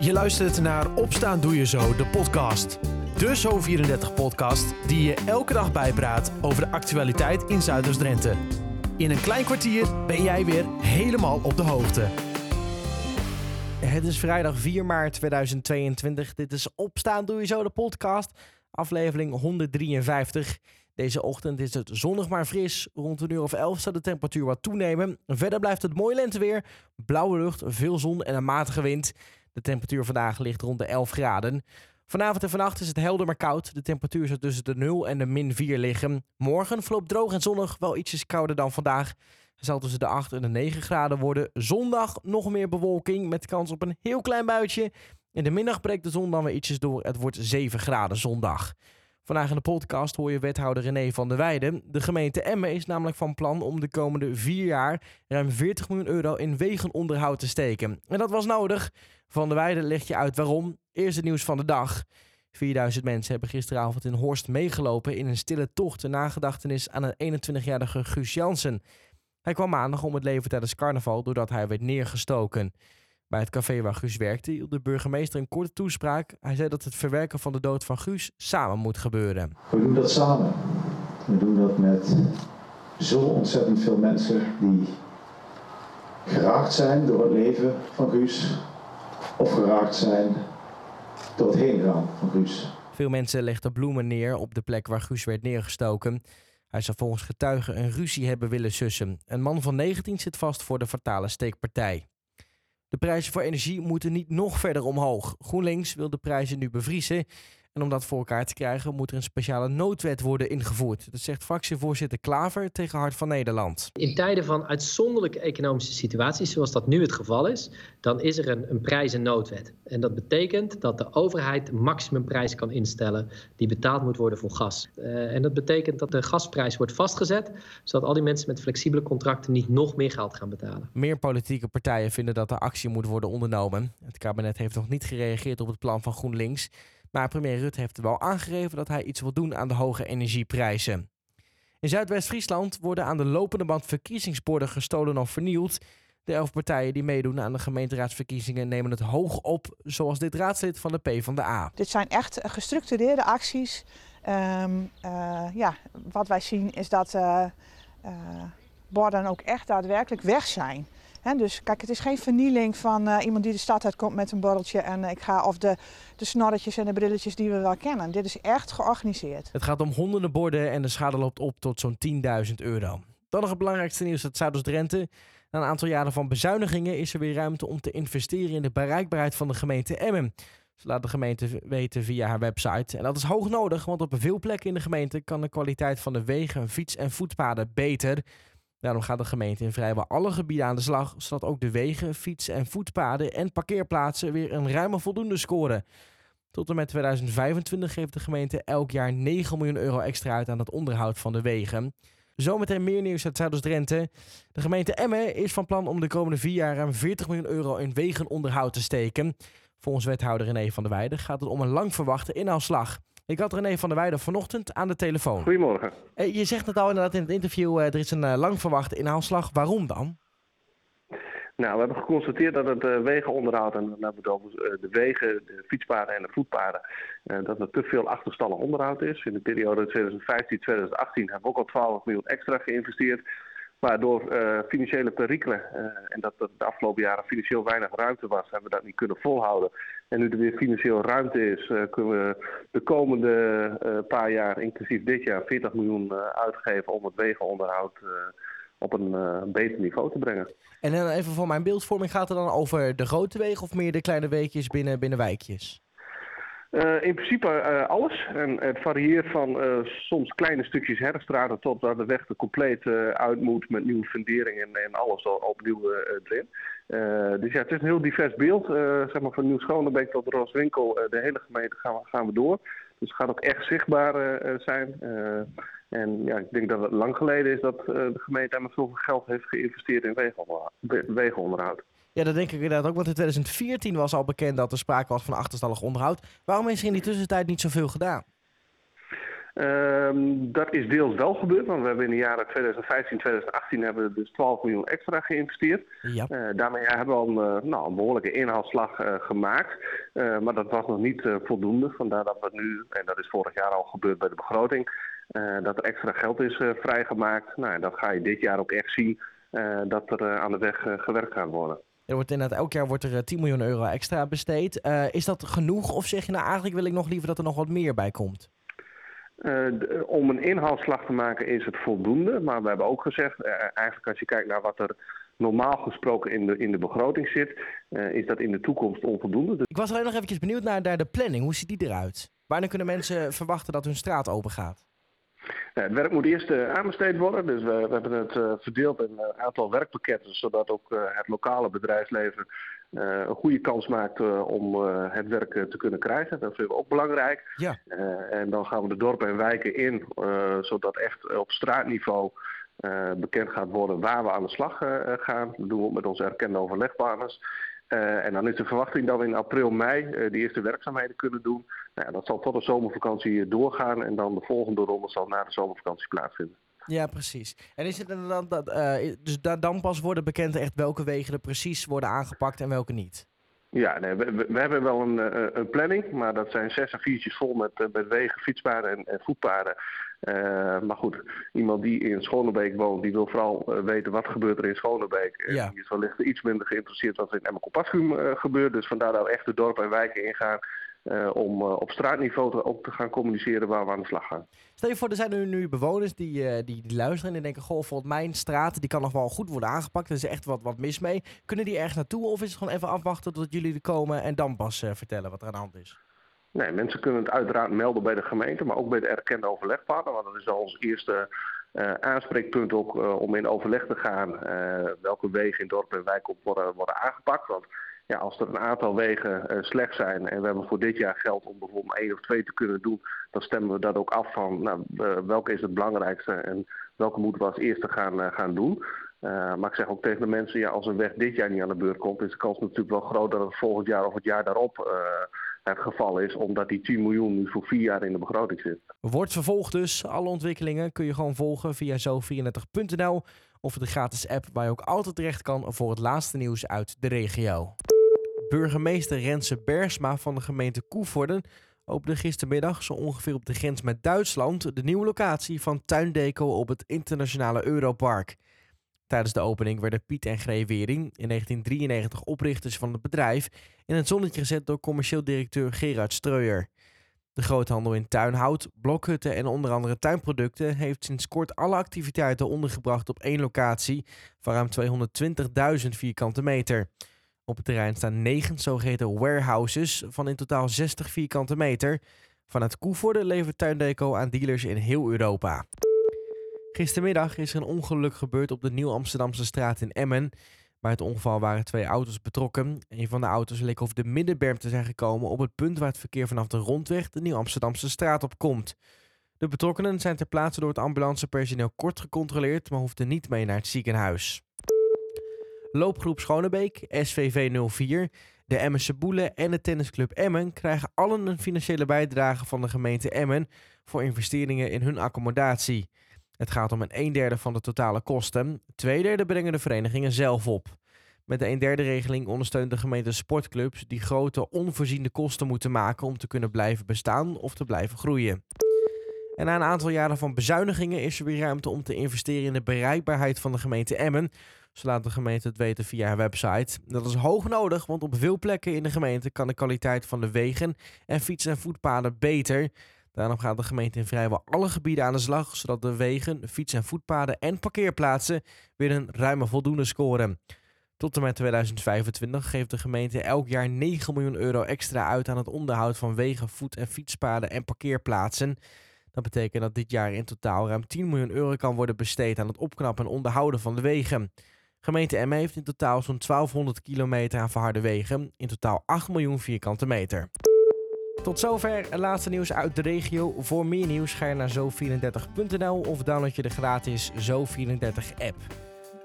Je luistert naar Opstaan Doe Je Zo, de podcast. De Zo34-podcast die je elke dag bijpraat over de actualiteit in Zuiders-Drenthe. In een klein kwartier ben jij weer helemaal op de hoogte. Het is vrijdag 4 maart 2022. Dit is Opstaan Doe Je Zo, de podcast. Aflevering 153. Deze ochtend is het zonnig maar fris. Rond een uur of 11 zal de temperatuur wat toenemen. Verder blijft het mooi lenteweer. Blauwe lucht, veel zon en een matige wind. De temperatuur vandaag ligt rond de 11 graden. Vanavond en vannacht is het helder maar koud. De temperatuur zal tussen de 0 en de min 4 liggen. Morgen verloopt droog en zonnig, wel ietsjes kouder dan vandaag. Het zal tussen de 8 en de 9 graden worden. Zondag nog meer bewolking met kans op een heel klein buitje. In de middag breekt de zon dan weer ietsjes door. Het wordt 7 graden zondag. Vandaag in de podcast hoor je wethouder René van der Weijden. De gemeente Emmen is namelijk van plan om de komende vier jaar ruim 40 miljoen euro in wegenonderhoud te steken. En dat was nodig. Van der Weijden legt je uit waarom. Eerst het nieuws van de dag. 4000 mensen hebben gisteravond in Horst meegelopen in een stille tocht ter nagedachtenis aan een 21-jarige Guus Jansen. Hij kwam maandag om het leven tijdens carnaval doordat hij werd neergestoken. Bij het café waar Guus werkte hield de burgemeester een korte toespraak. Hij zei dat het verwerken van de dood van Guus samen moet gebeuren. We doen dat samen. We doen dat met zo ontzettend veel mensen die geraakt zijn door het leven van Guus. Of geraakt zijn door het heen gaan van Guus. Veel mensen legden bloemen neer op de plek waar Guus werd neergestoken. Hij zou volgens getuigen een ruzie hebben willen sussen. Een man van 19 zit vast voor de fatale steekpartij. De prijzen voor energie moeten niet nog verder omhoog. GroenLinks wil de prijzen nu bevriezen. En om dat voor elkaar te krijgen moet er een speciale noodwet worden ingevoerd. Dat zegt fractievoorzitter Klaver tegen Hart van Nederland. In tijden van uitzonderlijke economische situaties, zoals dat nu het geval is, dan is er een, een prijzennoodwet. En dat betekent dat de overheid maximumprijs kan instellen die betaald moet worden voor gas. Uh, en dat betekent dat de gasprijs wordt vastgezet, zodat al die mensen met flexibele contracten niet nog meer geld gaan betalen. Meer politieke partijen vinden dat er actie moet worden ondernomen. Het kabinet heeft nog niet gereageerd op het plan van GroenLinks. Maar premier Rutte heeft wel aangegeven dat hij iets wil doen aan de hoge energieprijzen. In Zuidwest-Friesland worden aan de lopende band verkiezingsborden gestolen of vernield. De elf partijen die meedoen aan de gemeenteraadsverkiezingen nemen het hoog op, zoals dit raadslid van de PvdA. Dit zijn echt gestructureerde acties. Um, uh, ja, wat wij zien is dat uh, uh, borden ook echt daadwerkelijk weg zijn. Dus kijk, het is geen vernieling van uh, iemand die de stad uitkomt met een borreltje en ik ga of de, de snorretjes en de brilletjes die we wel kennen. Dit is echt georganiseerd. Het gaat om honderden borden en de schade loopt op tot zo'n 10.000 euro. Dan nog het belangrijkste nieuws uit Zuidoost-Drenthe. Na een aantal jaren van bezuinigingen is er weer ruimte om te investeren in de bereikbaarheid van de gemeente Emmen. Ze laat de gemeente weten via haar website. En dat is hoog nodig, want op veel plekken in de gemeente kan de kwaliteit van de wegen, fiets- en voetpaden beter. Daarom gaat de gemeente in vrijwel alle gebieden aan de slag, zodat ook de wegen, fiets- en voetpaden en parkeerplaatsen weer een ruime voldoende scoren. Tot en met 2025 geeft de gemeente elk jaar 9 miljoen euro extra uit aan het onderhoud van de wegen. Zometeen meer nieuws uit Zuidoost-Drenthe. De gemeente Emmen is van plan om de komende vier jaar ruim 40 miljoen euro in wegenonderhoud te steken. Volgens wethouder René van der Weijden gaat het om een lang verwachte inhaalslag. Ik had René van der Weijden vanochtend aan de telefoon. Goedemorgen. Je zegt het al inderdaad in het interview, er is een lang verwachte inhaalslag. Waarom dan? Nou, we hebben geconstateerd dat het wegenonderhoud, en dan hebben we het over de wegen, de fietspaden en de voetpaden, dat er te veel achterstallig onderhoud is. In de periode 2015-2018 hebben we ook al 12 miljoen extra geïnvesteerd. Maar door financiële perikelen en dat er de afgelopen jaren financieel weinig ruimte was, hebben we dat niet kunnen volhouden. En nu er weer financieel ruimte is, kunnen we de komende paar jaar, inclusief dit jaar, 40 miljoen uitgeven om het wegenonderhoud op een beter niveau te brengen. En dan even voor mijn beeldvorming, gaat het dan over de grote wegen of meer de kleine weekjes binnen, binnen wijkjes? Uh, in principe uh, alles. En het varieert van soms kleine stukjes herfstraten tot dat de weg er compleet uit moet met nieuwe fundering en, en alles opnieuw erin. dus ja, het is een heel divers beeld. zeg maar van Nieuw-Schonebeek tot Rooswinkel, de hele gemeente gaan we, gaan we door. Dus het gaat ook echt zichtbaar zijn. En ja, ik denk dat het lang geleden is dat de gemeente met zoveel geld heeft geïnvesteerd in wegenonderhoud. Ja, dat denk ik inderdaad ook. Want in 2014 was al bekend dat er sprake was van achterstallig onderhoud. Waarom is er in die tussentijd niet zoveel gedaan? Ehm, dat is deels wel gebeurd, want we hebben in de jaren 2015, 2018 hebben we dus 12 miljoen extra geïnvesteerd. Ja. Uh, daarmee hebben we al een, uh, nou, een behoorlijke inhaalslag uh, gemaakt. maar dat was nog niet voldoende. Vandaar dat we nu, en dat is vorig jaar al gebeurd bij de begroting, dat er extra geld is vrijgemaakt. Nou, en dat ga je dit jaar ook echt zien, dat er aan de weg gewerkt gaat worden. Er wordt inderdaad elk jaar wordt er 10 miljoen euro extra besteed. is dat genoeg of zeg je nou eigenlijk wil ik nog liever dat er nog wat meer bij komt? Uh, om een inhaalslag te maken is het voldoende. Maar we hebben ook gezegd, uh, eigenlijk als je kijkt naar wat er normaal gesproken in de, in de begroting zit, uh, is dat in de toekomst onvoldoende. Ik was alleen nog eventjes benieuwd naar, naar de planning. Hoe ziet die eruit? Wanneer kunnen mensen verwachten dat hun straat open gaat? Het werk moet eerst aanbesteed worden. Dus we, we hebben het verdeeld in een aantal werkpakketten, zodat ook het lokale bedrijfsleven een goede kans maakt om het werk te kunnen krijgen. Dat vinden we ook belangrijk. Ja. en dan gaan we de dorpen en wijken in, zodat echt op straatniveau bekend gaat worden waar we aan de slag gaan. Dat doen we ook met onze erkende overlegpartners. En dan is de verwachting dat we in april, mei de eerste werkzaamheden kunnen doen. Nou, dat zal tot de zomervakantie doorgaan en dan de volgende ronde zal na de zomervakantie plaatsvinden. Ja, precies. En is het dan dat, dus dan pas worden bekend echt welke wegen er precies worden aangepakt en welke niet? Ja, nee, we, we, hebben wel een, uh, een, planning, maar dat zijn zes en viertjes vol met, uh, met wegen, fietspaden en, en voetpaden. maar goed, iemand die in Schonebeek woont, die wil vooral weten wat gebeurt er in Schonebeek. Ja. Die is wellicht iets minder geïnteresseerd wat er in Emmer gebeurt. Dus vandaar dat we echt de dorpen en wijken ingaan. Uh, om uh, op straatniveau te, ook te gaan communiceren waar we aan de slag gaan. Stel je voor, er zijn er nu bewoners die, uh, die, die, luisteren en denken... goh, volgens mijn straat die kan nog wel goed worden aangepakt. Er is echt wat, wat mis mee. Kunnen die ergens naartoe of is het gewoon even afwachten tot jullie er komen... en dan pas vertellen wat er aan de hand is? Nee, mensen kunnen het uiteraard melden bij de gemeente... maar ook bij de erkende overlegpartner. Want dat is al ons eerste aanspreekpunt ook om in overleg te gaan... welke wegen in dorp en wijk op worden, worden aangepakt. Want ja, als er een aantal wegen uh, slecht zijn en we hebben voor dit jaar geld om bijvoorbeeld één of twee te kunnen doen, dan stemmen we dat ook af van nou, welke is het belangrijkste en welke moeten we als eerste gaan, uh, gaan doen. maar ik zeg ook tegen de mensen, ja, als een weg dit jaar niet aan de beurt komt, is de kans natuurlijk wel groot dat het volgend jaar of het jaar daarop het geval is, omdat die 10 miljoen nu voor vier jaar in de begroting zit. Wordt vervolgd dus. Alle ontwikkelingen kun je gewoon volgen via zo34.nl of de gratis app waar je ook altijd terecht kan voor het laatste nieuws uit de regio. Burgemeester Renze Bergsma van de gemeente Koevoorden opende gistermiddag, zo ongeveer op de grens met Duitsland, de nieuwe locatie van Tuindeco op het internationale Europark. Tijdens de opening werden Piet en Gree Wering, in 1993 oprichters van het bedrijf, in het zonnetje gezet door commercieel directeur Gerard Streuer. De groothandel in tuinhout, blokhutten en onder andere tuinproducten heeft sinds kort alle activiteiten ondergebracht op één locatie van ruim 220.000 vierkante meter. Op het terrein staan negen zogeheten warehouses van in totaal 60 vierkante meter. Vanuit Koevoorde levert Tuindeco aan dealers in heel Europa. Gistermiddag is er een ongeluk gebeurd op de Nieuw-Amsterdamse straat in Emmen. Bij het ongeval waren twee auto's betrokken. Een van de auto's leek over de middenberm te zijn gekomen op het punt waar het verkeer vanaf de rondweg de Nieuw-Amsterdamse straat op komt. De betrokkenen zijn ter plaatse door het ambulancepersoneel kort gecontroleerd, maar hoefden niet mee naar het ziekenhuis. Loopgroep Schonebeek, SVV 04, de Emmense Boelen en de tennisclub Emmen krijgen allen een financiële bijdrage van de gemeente Emmen voor investeringen in hun accommodatie. Het gaat om een, een derde van de totale kosten. Twee derde brengen de verenigingen zelf op. Met de een derde regeling ondersteunt de gemeente sportclubs die grote onvoorziene kosten moeten maken om te kunnen blijven bestaan of te blijven groeien. En na een aantal jaren van bezuinigingen is er weer ruimte om te investeren in de bereikbaarheid van de gemeente Emmen. Zo laat de gemeente het weten via haar website. Dat is hoog nodig, want op veel plekken in de gemeente kan de kwaliteit van de wegen en fiets- en voetpaden beter. Daarom gaat de gemeente in vrijwel alle gebieden aan de slag, zodat de wegen, fiets- en voetpaden en parkeerplaatsen weer een ruime voldoende scoren. Tot en met 2025 geeft de gemeente elk jaar 9 miljoen euro extra uit aan het onderhoud van wegen, voet- en fietspaden en parkeerplaatsen. Dat betekent dat dit jaar in totaal ruim 10 miljoen euro kan worden besteed aan het opknappen en onderhouden van de wegen. Gemeente Emmen heeft in totaal zo'n 1200 kilometer aan verharde wegen, in totaal 8 miljoen vierkante meter. Tot zover laatste nieuws uit de regio. Voor meer nieuws ga je naar zo34.nl of download je de gratis Zo34 app.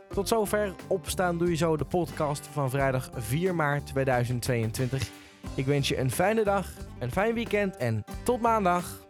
Tot zover Opstaan Doe Je Zo, de podcast van vrijdag 4 maart 2022. Ik wens je een fijne dag, een fijn weekend en tot maandag.